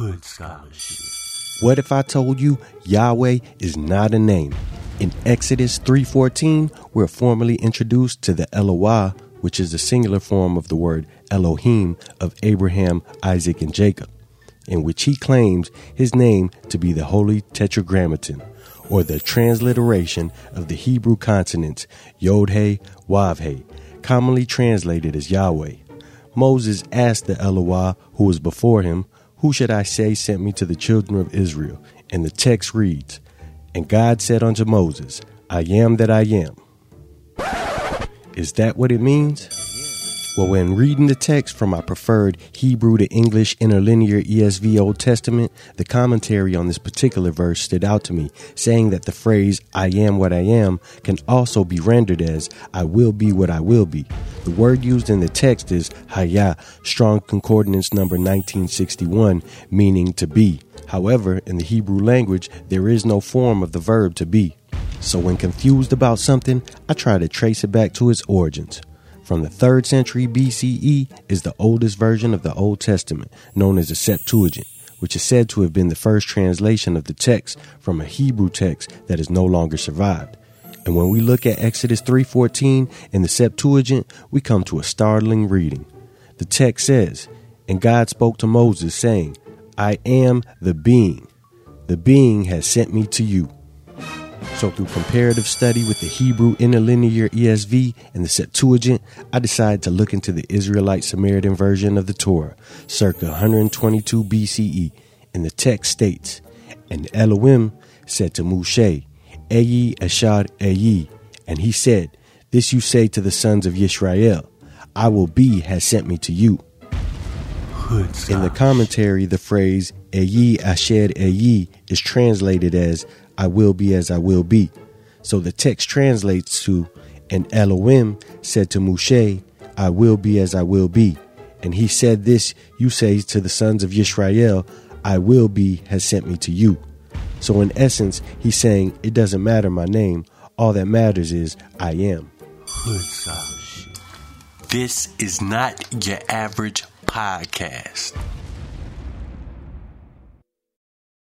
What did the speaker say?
Hood Scholarship. What if I told you Yahweh is not a name? In Exodus 3:14, we're formally introduced to the Eloah, which is the singular form of the word Elohim of Abraham, Isaac, and Jacob, in which he claims his name to be the Holy Tetragrammaton, or the transliteration of the Hebrew consonants Yod-He, Wav-He, commonly translated as Yahweh. Moses asked the Eloah who was before him, Who should I say sent me to the children of Israel? And the text reads, And God said unto Moses, I am that I am. Is that what it means? Well, when reading the text from my preferred Hebrew to English interlinear ESV Old Testament, the commentary on this particular verse stood out to me, saying that the phrase, I am what I am, can also be rendered as, I will be what I will be. The word used in the text is haya, Strong Concordance number 1961, meaning to be. However, in the Hebrew language, there is no form of the verb to be. So when confused about something, I try to trace it back to its origins from the 3rd century BCE is the oldest version of the Old Testament, known as the Septuagint, which is said to have been the first translation of the text from a Hebrew text that has no longer survived. And when we look at Exodus 3:14 in the Septuagint, we come to a startling reading. The text says, "And God spoke to Moses saying, I am the being. The being has sent me to you." So, through comparative study with the Hebrew interlinear ESV and the Septuagint, I decided to look into the Israelite Samaritan version of the Torah, circa 122 BCE. And the text states, And Elohim said to Moshe, Eyi Asher Eyi. And he said, This you say to the sons of Yisrael, I will be has sent me to you. In the commentary, the phrase Eyi Asher Eyi is translated as I will be as I will be. So the text translates to, and Elohim said to Moshe, I will be as I will be. And he said this, you say to the sons of Yisrael, I will be has sent me to you. So in essence, he's saying, it doesn't matter my name. All that matters is I am. This is not your average podcast.